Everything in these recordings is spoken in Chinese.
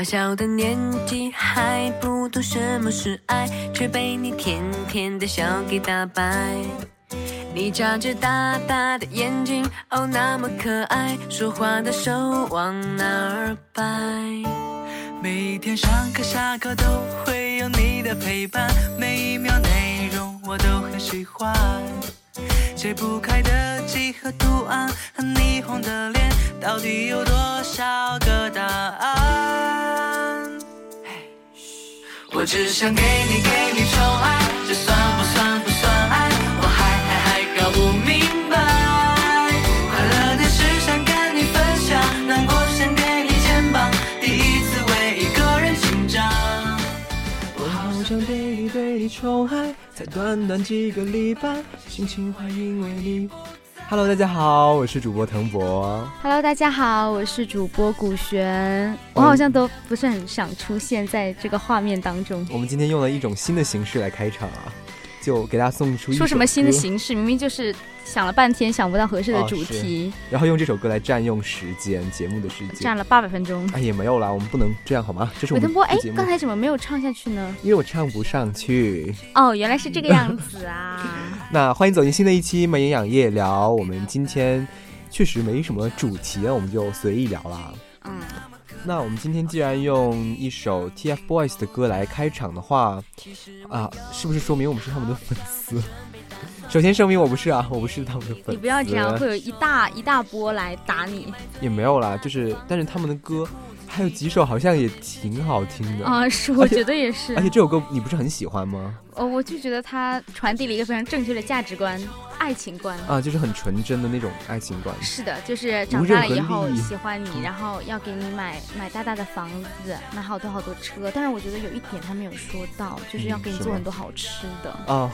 小小的年纪还不懂什么是爱，却被你甜甜的笑给打败。你眨着大大的眼睛，哦，那么可爱，说话的手往哪儿摆？每天上课下课都会有你的陪伴，每一秒内容我都很喜欢。解不开的几何图案和霓虹的脸，到底有多少个答案？我只想给你给你宠爱，这算不算不算爱？我还还还搞不明白。快乐的事想跟你分享，难过想给你肩膀，第一次为一个人紧张。我好想对你对你宠爱，短短几个礼拜，心情会因为你。Hello，大家好，我是主播腾博。Hello，大家好，我是主播古璇。我好像都不是很想出现在这个画面当中。我们今天用了一种新的形式来开场啊，就给大家送出说什么新的形式？明明就是想了半天想不到合适的哦主题，然后用这首歌来占用时间，节目的时间。占了八百分钟。哎，也没有啦，我们不能这样好吗？这是我们韦腾波，哎的节，目刚，才怎么没有唱下去呢？因为我唱不上去。哦，原来是这个样子啊！那欢迎走进新的一期《美营养夜聊》，我们今天确实没什么主题啊，我们就随意聊啦。嗯，那我们今天既然用一首 TFBOYS 的歌来开场的话，啊，是不是说明我们是他们的粉丝？首先声明我不是啊，我不是他们的粉丝。你不要这样，会有一大一大波来打你也没有啦，就是但是他们的歌还有几首好像也挺好听的。啊！是，我觉得也是而。且这首歌你不是很喜欢吗？哦，我就觉得它传递了一个非常正确的价值观、爱情观。啊，就是很纯真的那种爱情观。是的，就是长大了以后喜欢你，然后要给你买买大大的房子，买好多好多车。但是我觉得有一点他没有说到，就是要给你做很多好吃的。哦，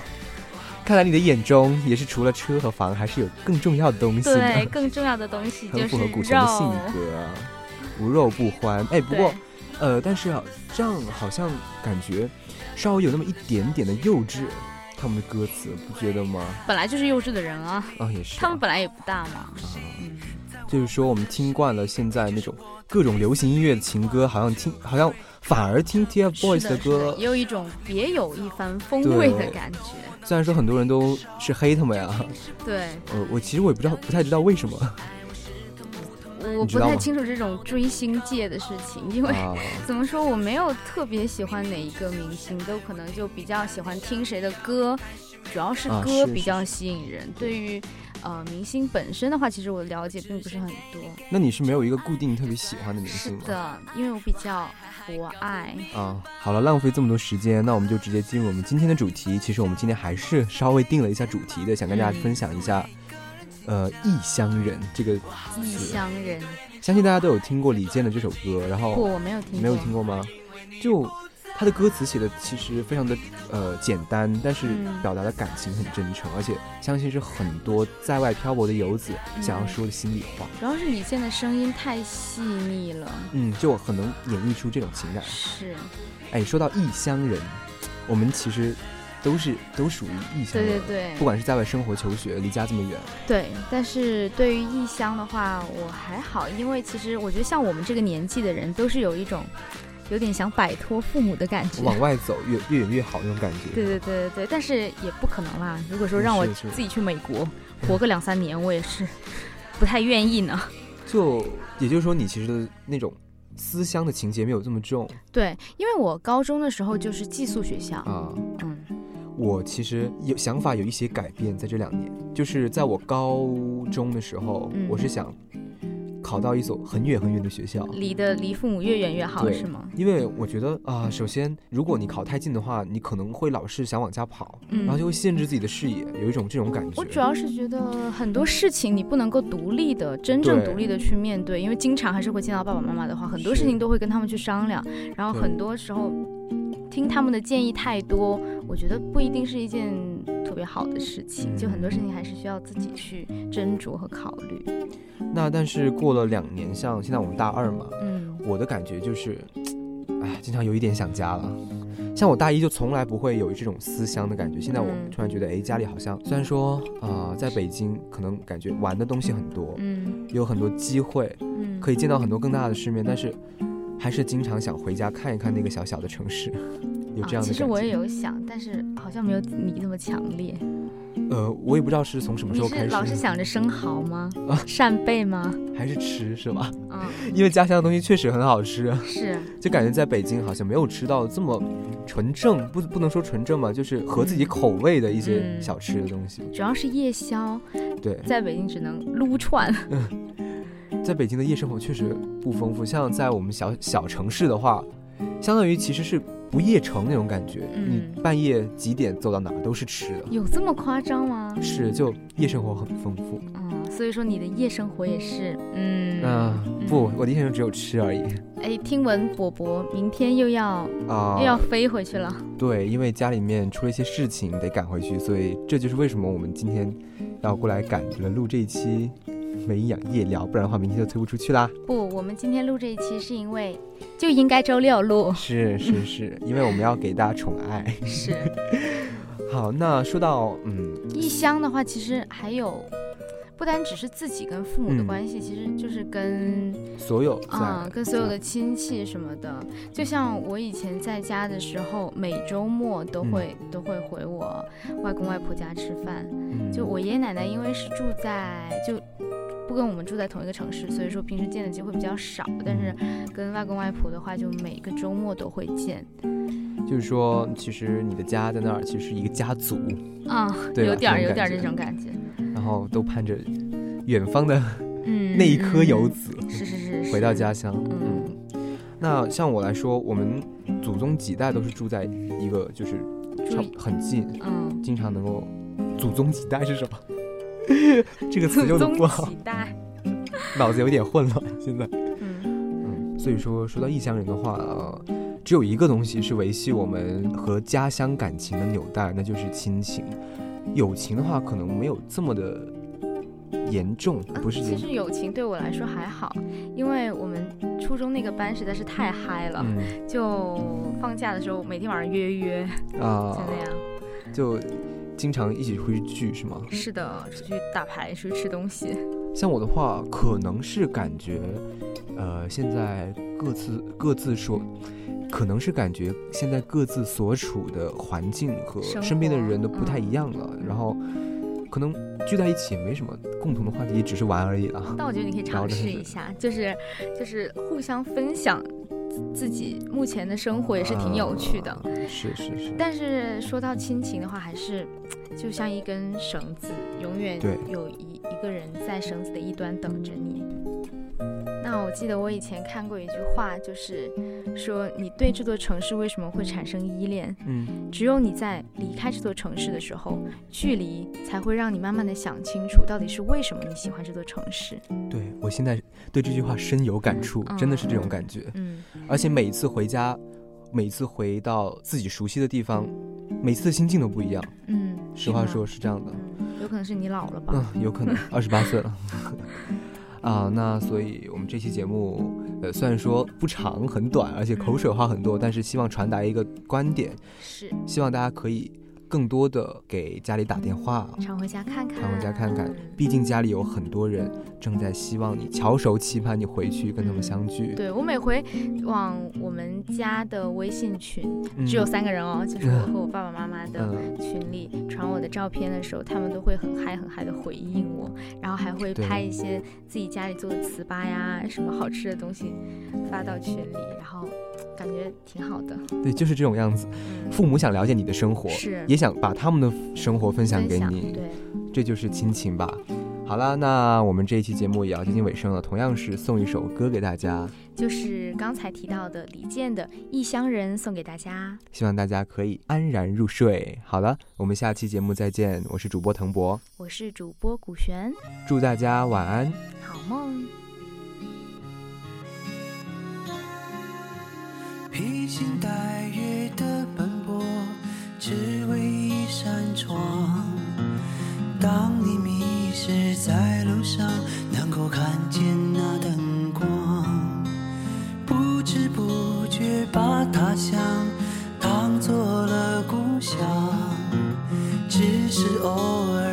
看来你的眼中也是除了车和房，还是有更重要的东西。对，更重要的东西就是很符合古城的性肉。格啊，无肉不欢。哎，不过，呃，但是啊，这样好像感觉稍微有那么一点点的幼稚，他们的歌词不觉得吗？本来就是幼稚的人啊，啊，也是啊。他们本来也不大嘛。啊嗯，就是说我们听惯了现在那种各种流行音乐的情歌，好像听好像反而听 TFBOYS 的，歌的，也有一种别有一番风味的感觉。虽然说很多人都是黑他们呀，对，呃，我其实我也不知道，不太知道为什么我不太清楚这种追星界的事情，因为啊。怎么说，我没有特别喜欢哪一个明星，都可能就比较喜欢听谁的歌，主要是啊歌是是比较吸引人。对于呃明星本身的话，其实我了解并不是很多。那你是没有一个固定特别喜欢的明星吗？的，因为我比较博爱。啊，好了，浪费这么多时间，那我们就直接进入我们今天的主题。其实我们今天还是稍微定了一下主题的，想跟大家嗯分享一下，呃，异乡人这个异。乡人，相信大家都有听过李健的这首歌，然不，后我没有听过。没有听过吗？就他的歌词写的其实非常的呃简单，但是嗯表达的感情很真诚，而且相信是很多在外漂泊的游子想要嗯说的心里话。主要是李健的声音太细腻了。嗯，就很能演绎出这种情感。是，哎，说到异乡人，我们其实都是都属于异乡对。对对不，管是在外生活、求学，离家这么远，对。但是对于异乡的话，我还好，因为其实我觉得像我们这个年纪的人，都是有一种有点想摆脱父母的感觉。往外走越越远越好那种感觉。对对对对对，但是也不可能啦。如果说让我自己去美国活个两三年，我也是不太愿意呢。就也就是说，你其实的那种思乡的情节没有这么重对，因为我高中的时候就是寄宿学校，啊。嗯，我其实有想法有一些改变，在这两年，就是在我高中的时候，嗯我是想考到一所很远很远的学校。离的离父母越远越好，是吗？因为我觉得啊、首先，如果你考太近的话，你可能会老是想往家跑，嗯然后就会限制自己的视野，有一种这种感觉。我主要是觉得很多事情你不能够独立的、真正独立的去面对，因为经常还是会见到爸爸妈妈的话，很多事情都会跟他们去商量，然后很多时候听他们的建议太多，我觉得不一定是一件特别好的事情，嗯。就很多事情还是需要自己去斟酌和考虑。那但是过了两年，像现在我们大二嘛，嗯。我的感觉就是，哎，经常有一点想家了。像我大一就从来不会有这种思乡的感觉，现在我嗯。突然觉得，哎，家里好像虽然说啊、在北京可能感觉玩的东西很多，嗯。有很多机会嗯，可以见到很多更大的世面，但是还是经常想回家看一看那个小小的城市，有这样的其实我也有想，但是好像没有你这么强烈。呃，我也不知道是从什么时候开始，是老是想着生蚝吗啊？扇贝吗？还是吃是吧？嗯，因为家乡的东西确实很好吃，是，就感觉在北京好像没有吃到这么纯正，不不能说纯正吧，就是合自己口味的一些嗯小吃的东西。主要是夜宵，对，在北京只能撸串。在北京的夜生活确实不丰富，像在我们小小城市的话，相当于其实是不夜城那种感觉，嗯你半夜几点走到哪儿都是吃的，有这么夸张吗？是就夜生活很丰富。嗯，所以说你的夜生活也是，嗯，啊、不，我的夜生活只有吃而已哎，听闻伯伯明天又要、啊。又要飞回去了，对，因为家里面出了一些事情得赶回去，所以这就是为什么我们今天要过来赶着录这一期没营养夜聊，不然的话明天就推不出去啦。不，我们今天录这一期是因为就应该周六录，是是是，因为我们要给大家宠爱。是。好，那说到嗯异乡的话，其实还有。不单只是自己跟父母的嗯关系，其实就是跟所有在、啊、跟所有的亲戚什么的。就像我以前在家的时候，每周末都会、都会回我外公外婆家吃饭。嗯就我爷爷奶奶，因为是住在就不跟我们住在同一个城市，所以说平时见的机会比较少。但是跟外公外婆的话，就每个周末都会见。就是说，其实你的家在那儿，其实是一个家族，啊、对有点儿有点儿这种感觉。然后都盼着远方的嗯，那一颗游嗯子是是是是回到家乡。嗯嗯，那像我来说，我们祖宗几代都是住在一个就是差很近，嗯，经常能够。祖宗几代是什么？这个词用的不好。脑子有点混乱。现在，嗯嗯，所以说说到异乡人的话，呃，只有一个东西是维系我们和家乡感情的纽带，那就是亲情。友情的话，可能没有这么的严重，不是严其实友情对我来说还好，因为我们初中那个班实在是太嗨了，嗯就放假的时候每天晚上约约，啊就，那样。就经常一起出去聚是吗？是的，出去打牌，出去吃东西。像我的话，可能是感觉，呃，现在各自各自说，可能是感觉现在各自所处的环境和身边的人都不太一样了，然后可能聚在一起也没什么共同的话题，只是玩而已了。但我觉得你可以尝试一下，就是就是互相分享自己目前的生活，也是挺有趣的。啊是是是，但是说到亲情的话，还是就像一根绳子，永远有一一个人在绳子的一端等着你。那我记得我以前看过一句话，就是说你对这座城市为什么会产生依恋？嗯，只有你在离开这座城市的时候，距离才会让你慢慢的想清楚，到底是为什么你喜欢这座城市。对我现在对这句话深有感触，真的是这种感觉。嗯，而且每一次回家，每次回到自己熟悉的地方，每次的心境都不一样。嗯，实话说是这样的。嗯，有可能是你老了吧？嗯，有可能二十八岁了。啊，那所以我们这期节目，呃，虽然说不长很短，而且口水话很多，但是希望传达一个观点，是，希望大家可以更多的给家里打电话，常回家看看，常回家看看。嗯，毕竟家里有很多人正在希望你翘首期盼你回去跟他们相聚。对我每回往我们家的微信群，嗯。只有三个人哦，就是我和我爸爸妈妈的嗯，群里传我的照片的时候，他们都会很嗨很嗨的回应我，然后还会拍一些自己家里做的糍粑呀，什么好吃的东西发到群里，然后感觉挺好的。对，就是这种样子。嗯，父母想了解你的生活，是。也想把他们的生活分享给你，对，这就是亲情吧。好了，那我们这一期节目也要接近尾声了，同样是送一首歌给大家，就是刚才提到的李健的《异乡人》送给大家。希望大家可以安然入睡。好了，我们下期节目再见，我是主播腾博，我是主播古璇，祝大家晚安。好梦。披星戴月的奔波，只为一扇窗。当你迷失在路上，能够看见那灯光，不知不觉把他乡当做了故乡。只是偶尔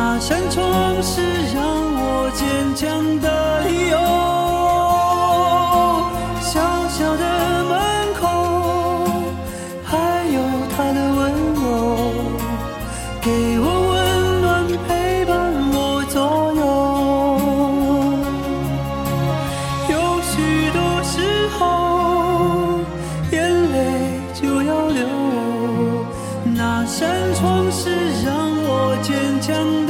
那扇窗是让我坚强的理由。小小的门口，还有他的温柔，给我温暖，陪伴我左右。有许多时候，眼泪就要流。那扇窗是让我坚强的。